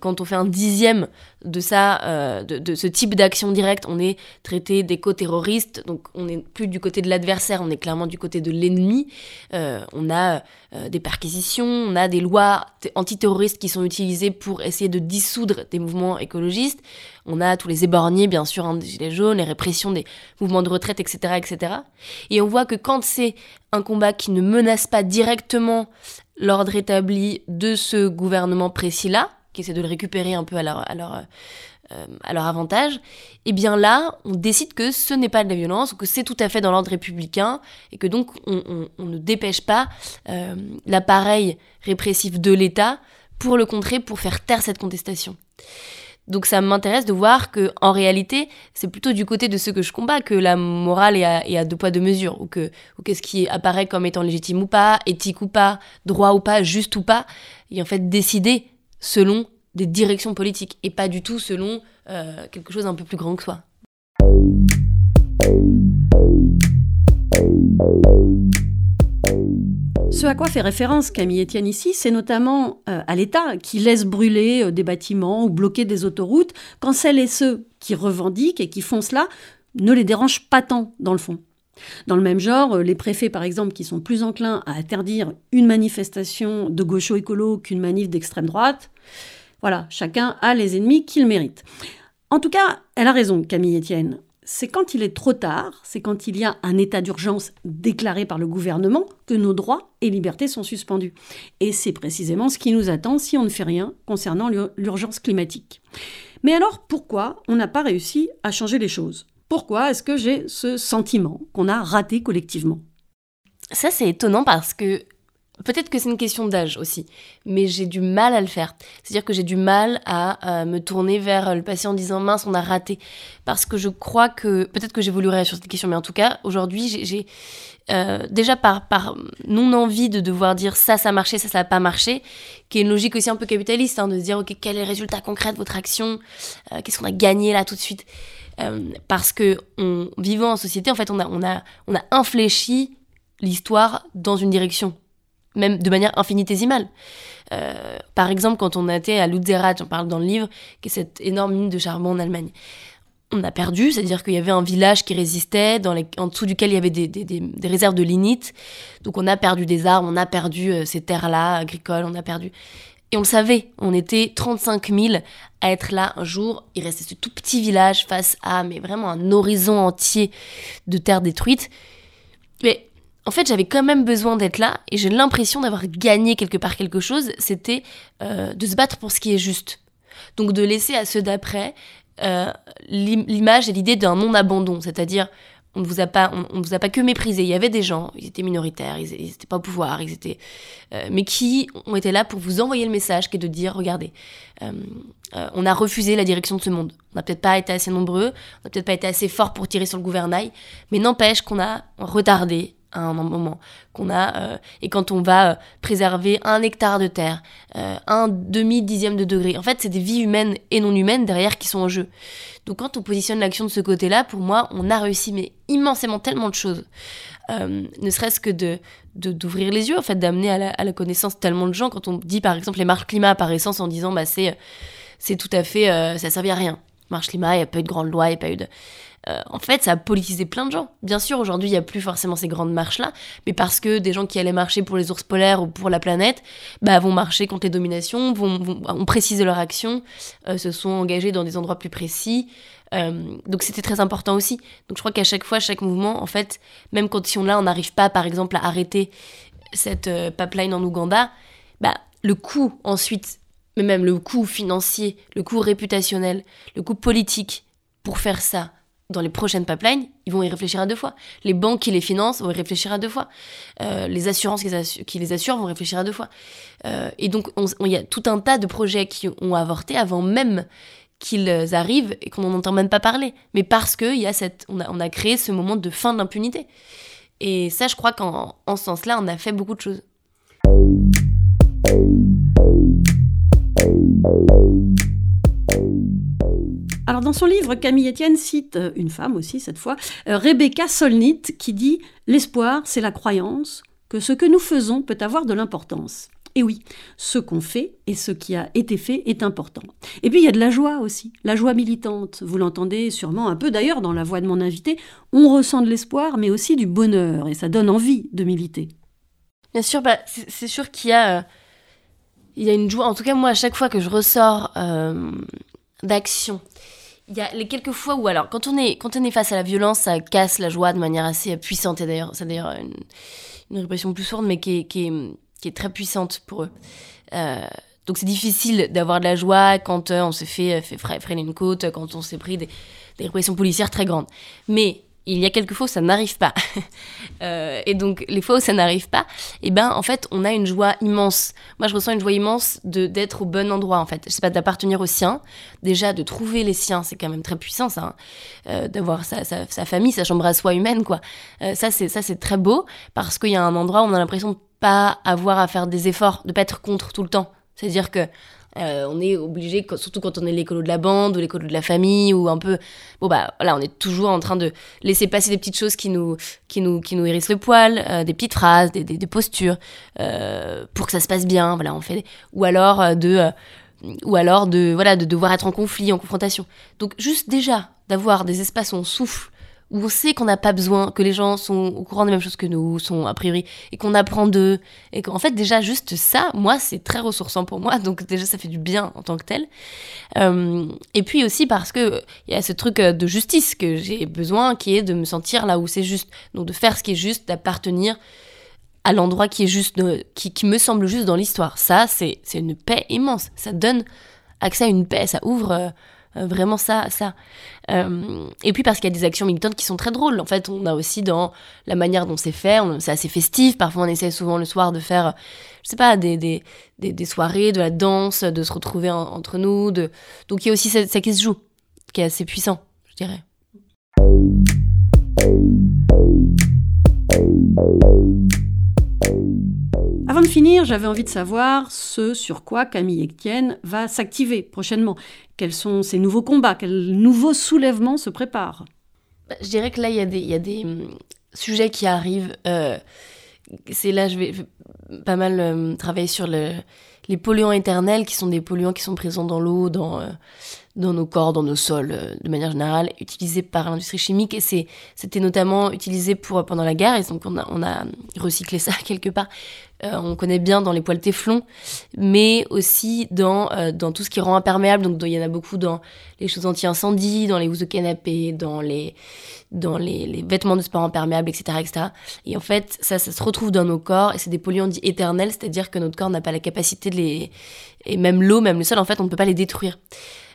quand on fait un dixième de ça, de, ce type d'action directe, on est traité d'éco-terroriste, donc on n'est plus du côté de l'adversaire, on est clairement du côté de l'ennemi. on a des perquisitions, on a des lois antiterroristes qui sont utilisées pour essayer de dissoudre des mouvements écologistes. On a tous les éborgnés, bien sûr, hein, des gilets jaunes, les répressions des mouvements de etc., etc. Et on voit que quand c'est un combat qui ne menace pas directement l'ordre établi de ce gouvernement précis-là, qui essaie de le récupérer un peu à leur, euh, avantage, eh bien là, on décide que ce n'est pas de la violence, que c'est tout à fait dans l'ordre républicain, et que donc on, ne dépêche pas euh, l'appareil répressif de l'État pour le contrer, pour faire taire cette contestation. Donc ça m'intéresse de voir que en réalité, c'est plutôt du côté de ceux que je combats que la morale est à, deux poids deux mesures, ou que ou qu'est-ce qui apparaît comme étant légitime ou pas, éthique ou pas, droit ou pas, juste ou pas, et en fait décidé selon des directions politiques et pas du tout selon euh, quelque chose un peu plus grand que soi. Ce à quoi fait référence Camille Etienne ici, c'est notamment euh, à l'État qui laisse brûler euh, des bâtiments ou bloquer des autoroutes quand celles et ceux qui revendiquent et qui font cela ne les dérangent pas tant dans le fond. Dans le même genre, euh, les préfets par exemple qui sont plus enclins à interdire une manifestation de gaucho-écolo qu'une manif d'extrême droite, voilà, chacun a les ennemis qu'il mérite. En tout cas, elle a raison, Camille Etienne c'est quand il est trop tard, c'est quand il y a un état d'urgence déclaré par le gouvernement que nos droits et libertés sont suspendus. Et c'est précisément ce qui nous attend si on ne fait rien concernant l'urgence climatique. Mais alors pourquoi on n'a pas réussi à changer les choses? Pourquoi est-ce que j'ai ce sentiment qu'on a raté collectivement? Ça c'est étonnant parce que Peut-être que c'est une question d'âge aussi, mais j'ai du mal à le faire. C'est-à-dire que j'ai du mal à me tourner vers le patient en disant mince, on a raté. Parce que je crois que, peut-être que j'évoluerai sur cette question, mais en tout cas, aujourd'hui, j'ai euh, déjà par, non-envie de devoir dire ça, ça a marché, ça, ça n'a pas marché, qui est une logique aussi un peu capitaliste, hein, de se dire, ok, quel est le résultat concret de votre action euh, Qu'est-ce qu'on a gagné là tout de suite euh, Parce que vivant en société, en fait, on a, on a, on a infléchi l'histoire dans une direction même de manière infinitésimale. Euh, par exemple, quand on était à Lutzerat, j'en parle dans le livre, qui est cette énorme mine de charbon en Allemagne. On a perdu, c'est-à-dire qu'il y avait un village qui résistait, dans en dessous duquel il y avait des, réserves de lignite. Donc on a perdu des arbres, on a perdu euh, ces terres-là agricoles, on a perdu. Et on le savait, on était 35 000 à être là un jour. Il restait ce tout petit village face à, mais vraiment un horizon entier de terres détruites. Mais en fait, j'avais quand même besoin d'être là et j'ai l'impression d'avoir gagné quelque part quelque chose. C'était euh, de se battre pour ce qui est juste. Donc de laisser à ceux d'après euh, l'image et l'idée d'un non-abandon, c'est-à-dire on ne vous a pas, on, vous a pas que méprisé. Il y avait des gens, ils étaient minoritaires, ils n'étaient pas au pouvoir, ils étaient, euh, mais qui ont été là pour vous envoyer le message, qui est de dire, regardez, on a refusé la direction de ce monde. On n'a peut-être pas été assez nombreux, on n'a peut-être pas été assez fort pour tirer sur le gouvernail, mais n'empêche qu'on a retardé à un moment qu'on a euh, et quand on va euh, préserver un hectare de terre, euh, un demi dixième de degré. En fait, c'est des vies humaines et non humaines derrière qui sont en jeu. Donc quand on positionne l'action de ce côté-là, pour moi, on a réussi mais immensément tellement de choses. ne serait-ce que de d'ouvrir les yeux, en fait, d'amener à la, à la, connaissance tellement de gens. Quand on dit par exemple les marches climat par essence en disant bah c'est c'est tout à fait ça servi à rien. Marche climat, il n'y a pas eu de grande loi, il n'y a pas eu de euh, en fait, ça a politisé plein de gens. Bien sûr, aujourd'hui, il n'y a plus forcément ces grandes marches-là, mais parce que des gens qui allaient marcher pour les ours polaires ou pour la planète, bah, vont marcher contre les dominations, vont, vont ont précisé leur action, euh, se sont engagés dans des endroits plus précis. Euh, donc c'était très important aussi. Donc je crois qu'à chaque fois, chaque mouvement, en fait, même quand si on là, on n'arrive pas, par exemple, à arrêter cette pipeline en Ouganda, bah, le coût ensuite, mais même le coût financier, le coût réputationnel, le coût politique pour faire ça, dans les prochaines pipelines, ils vont y réfléchir à deux fois. Les banques qui les financent vont y réfléchir à deux fois. Euh, les assurances qui, les assurent vont réfléchir à deux fois. Euh, et donc, il y a tout un tas de projets qui ont avorté avant même qu'ils arrivent et qu'on n'en entend même pas parler. Mais parce qu'on a, cette, on a, créé ce moment de fin de l'impunité. Et ça, je crois qu'en ce sens-là, on a fait beaucoup de choses. Alors dans son livre, Camille Etienne cite euh, une femme aussi cette fois, euh, Rebecca Solnit, qui dit L'espoir, c'est la croyance que ce que nous faisons peut avoir de l'importance. Et oui, ce qu'on fait et ce qui a été fait est important. Et puis il y a de la joie aussi, la joie militante. Vous l'entendez sûrement un peu d'ailleurs dans la voix de mon invité. On ressent de l'espoir, mais aussi du bonheur, et ça donne envie de militer. Bien sûr, bah, c'est sûr qu'il y a, euh, y a une joie. En tout cas, moi, à chaque fois que je ressors d'action, il y a les quelques fois où alors quand on est quand on est face à la violence ça casse la joie de manière assez puissante. Et d'ailleurs c'est d'ailleurs une, répression plus forte mais qui est, qui est, très puissante pour eux. Euh, donc c'est difficile d'avoir de la joie quand euh, on se fait, fait freiner une côte quand on s'est pris des, des répressions policières très grandes. Mais il y a quelques fois où ça n'arrive pas. Euh, et donc, les fois où ça n'arrive pas, eh ben, en fait, on a une joie immense. Moi, je ressens une joie immense de d'être au bon endroit, en fait. Je sais pas, d'appartenir aux siens. Déjà, de trouver les siens, c'est quand même très puissant, ça. Hein. Euh, d'avoir sa, sa, sa, famille, sa chambre à soi humaine, quoi. Euh, ça, c'est ça, c'est très beau parce qu'il y a un endroit où on a l'impression de pas avoir à faire des efforts, de pas être contre tout le temps. C'est-à-dire que euh, on est obligé, surtout quand on est l'écolo de la bande ou l'écolo de la famille ou un peu, bon bah voilà, on est toujours en train de laisser passer des petites choses qui nous, qui nous, qui nous hérissent le poil, euh, des petites phrases, des, des, postures, euh, pour que ça se passe bien. Voilà, on fait, ou alors de, ou alors de, voilà, de devoir être en conflit, en confrontation. Donc juste déjà d'avoir des espaces où on souffle où on sait qu'on n'a pas besoin, que les gens sont au courant des mêmes choses que nous, sont a priori, et qu'on apprend d'eux, et qu'en fait déjà juste ça, moi c'est très ressourçant pour moi, donc déjà ça fait du bien en tant que tel. Euh, et puis aussi parce que il y a ce truc euh, de justice que j'ai besoin, qui est de me sentir là où c'est juste, donc de faire ce qui est juste, d'appartenir à l'endroit qui est juste, qui, me semble juste dans l'histoire. Ça c'est une paix immense, ça donne accès à une paix, ça ouvre... Euh, vraiment ça, ça. Euh, et puis parce qu'il y a des actions militantes qui sont très drôles. En fait, on a aussi dans la manière dont c'est fait, c'est assez festif. Parfois, on essaie souvent le soir de faire, je sais pas, des, des, des, soirées, de la danse, de se retrouver entre nous. Donc il y a aussi ça qui se joue, qui est assez puissant, je dirais. Avant de finir, j'avais envie de savoir ce sur quoi Camille Etienne va s'activer prochainement. Quels sont ses nouveaux combats? Quels nouveaux soulèvements se préparent bah, Je dirais que là, il y a des, hum, sujets qui arrivent. Euh, c'est là, je vais, pas mal euh, travailler sur le, les polluants éternels, qui sont des polluants qui sont présents dans l'eau, dans, euh, nos corps, dans nos sols, euh, de manière générale, utilisés par l'industrie chimique. Et c'était notamment utilisé pour, pendant la guerre, et donc on a recyclé ça quelque part. Euh, on connaît bien dans les poils téflon, mais aussi dans, euh, dans tout ce qui rend imperméable. Donc il y en a beaucoup dans les choses anti-incendie, dans les housses de canapé, dans les, dans les, vêtements de sport imperméables, etc., etc. Et en fait, ça, ça se retrouve dans nos corps, et c'est des polluants dits éternels, c'est-à-dire que notre corps n'a pas la capacité de les... Et même l'eau, même le sol, en fait, on ne peut pas les détruire.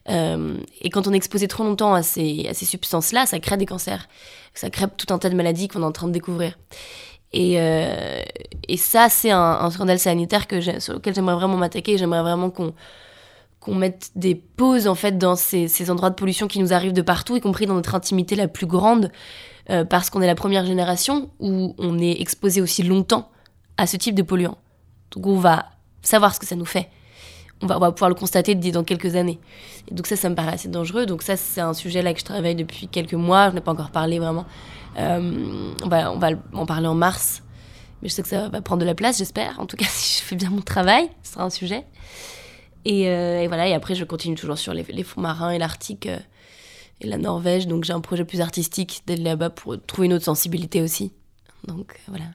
Euh, et quand on est exposé trop longtemps à ces, à ces substances-là, ça crée des cancers. Ça crée tout un tas de maladies qu'on est en train de découvrir. Et, euh, et ça, c'est un, scandale sanitaire sur lequel j'aimerais vraiment m'attaquer. J'aimerais vraiment qu'on mette des pauses en fait dans ces, ces, endroits de pollution qui nous arrivent de partout, y compris dans notre intimité la plus grande, euh, parce qu'on est la première génération où on est exposé aussi longtemps à ce type de polluants. Donc on va savoir ce que ça nous fait on va, pouvoir le constater dans quelques années. Et donc ça, ça me paraît assez dangereux. Donc ça, c'est un sujet là que je travaille depuis quelques mois. Je n'ai pas encore parlé vraiment. Euh, on, va, on va en parler en mars. Mais je sais que ça va prendre de la place, j'espère. En tout cas, si je fais bien mon travail, ce sera un sujet. Et, euh, voilà, et après, je continue toujours sur les, fonds marins et l'Arctique euh, et la Norvège. Donc j'ai un projet plus artistique d'aller là-bas pour trouver une autre sensibilité aussi. Donc voilà.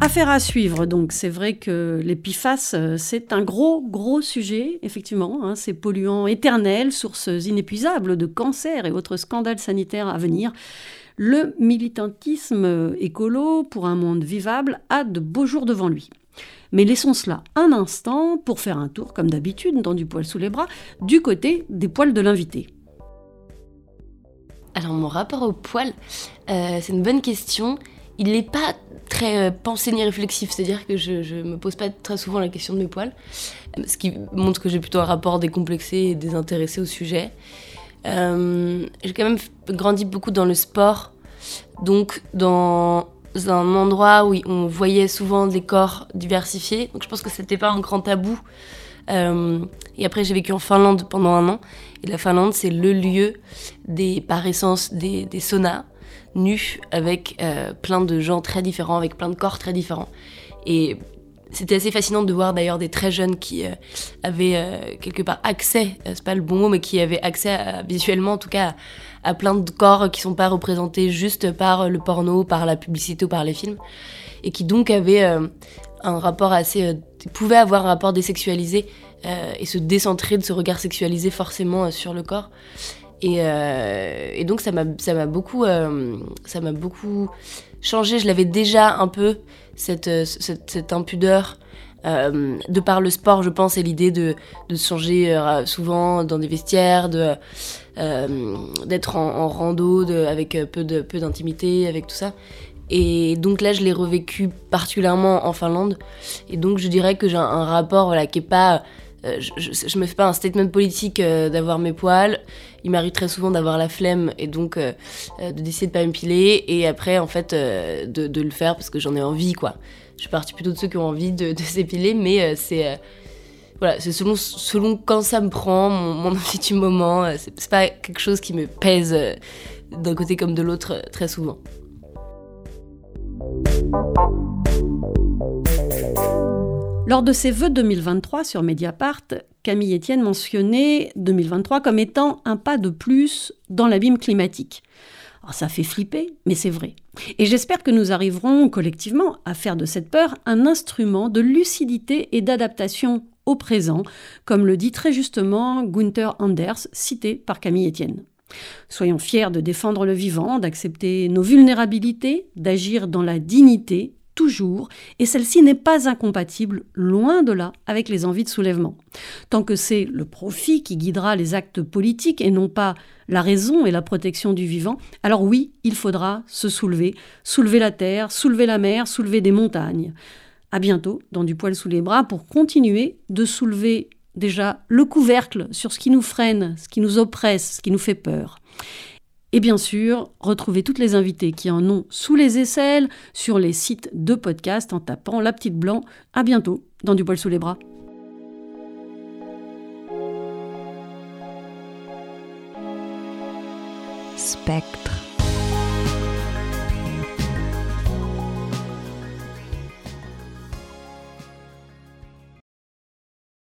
Affaire à suivre, donc c'est vrai que les euh, c'est un gros, gros sujet, effectivement, hein, ces polluants éternels, sources inépuisables de cancers et autres scandales sanitaires à venir. Le militantisme écolo pour un monde vivable a de beaux jours devant lui. Mais laissons cela un instant pour faire un tour, comme d'habitude, dans du poil sous les bras, du côté des poils de l'invité. Alors mon rapport au poil, euh, c'est une bonne question il n'est pas très euh, pensé ni réflexif, c'est-à-dire que je, ne me pose pas très souvent la question de mes poils, ce qui montre que j'ai plutôt un rapport décomplexé et désintéressé au sujet. Euh, j'ai quand même grandi beaucoup dans le sport, donc dans un endroit où on voyait souvent des corps diversifiés, donc je pense que c'était pas un grand tabou. Euh, et après, j'ai vécu en Finlande pendant un an. Et la Finlande, c'est le lieu des, par essence, des saunas nu avec euh, plein de gens très différents, avec plein de corps très différents. Et c'était assez fascinant de voir d'ailleurs des très jeunes qui euh, avaient euh, quelque part accès, c'est pas le bon mot, mais qui avaient accès visuellement en tout cas à, plein de corps qui sont pas représentés juste par le porno, par la publicité ou par les films, et qui donc avaient un rapport assez, pouvaient avoir un rapport désexualisé et se décentrer de ce regard sexualisé forcément sur le corps. Euh, et, donc ça m'a beaucoup euh, ça m'a beaucoup changé. Je l'avais déjà un peu cette euh, cette, impudeur. de par le sport, je pense, et l'idée de, de se changer souvent dans des vestiaires, d'être en, rando, de, avec peu de peu d'intimité, avec tout ça. Et donc là, je l'ai revécu particulièrement en Finlande. Et donc, je dirais que j'ai un, rapport voilà, qui est pas euh, je, je, me fais pas un statement politique d'avoir mes poils. Il m'arrive très souvent d'avoir la flemme et donc euh, de décider de pas m'épiler et après en fait de, de, le faire parce que j'en ai envie quoi. Je suis partie plutôt de ceux qui ont envie de, de s'épiler, mais c'est voilà, c'est selon, selon quand ça me prend, mon, mon envie du moment. C'est pas quelque chose qui me pèse d'un côté comme de l'autre très souvent. Lors de ses vœux 2023 sur Mediapart, Camille Etienne mentionnait 2023 comme étant un pas de plus dans l'abîme climatique. Alors ça fait flipper, mais c'est vrai. Et j'espère que nous arriverons collectivement à faire de cette peur un instrument de lucidité et d'adaptation au présent, comme le dit très justement Gunther Anders, cité par Camille Etienne. Soyons fiers de défendre le vivant, d'accepter nos vulnérabilités, d'agir dans la dignité toujours, et celle-ci n'est pas incompatible, loin de là, avec les envies de soulèvement. Tant que c'est le profit qui guidera les actes politiques et non pas la raison et la protection du vivant, alors oui, il faudra se soulever, soulever la terre, soulever la mer, soulever des montagnes. À bientôt dans Du poil sous les bras pour continuer de soulever déjà le couvercle sur ce qui nous freine, ce qui nous oppresse, ce qui nous fait peur. Et bien sûr, retrouvez toutes les invités qui en ont sous les aisselles sur les sites de podcast en tapant La Petite Blanc. À bientôt dans Du poil sous les bras. Spectre.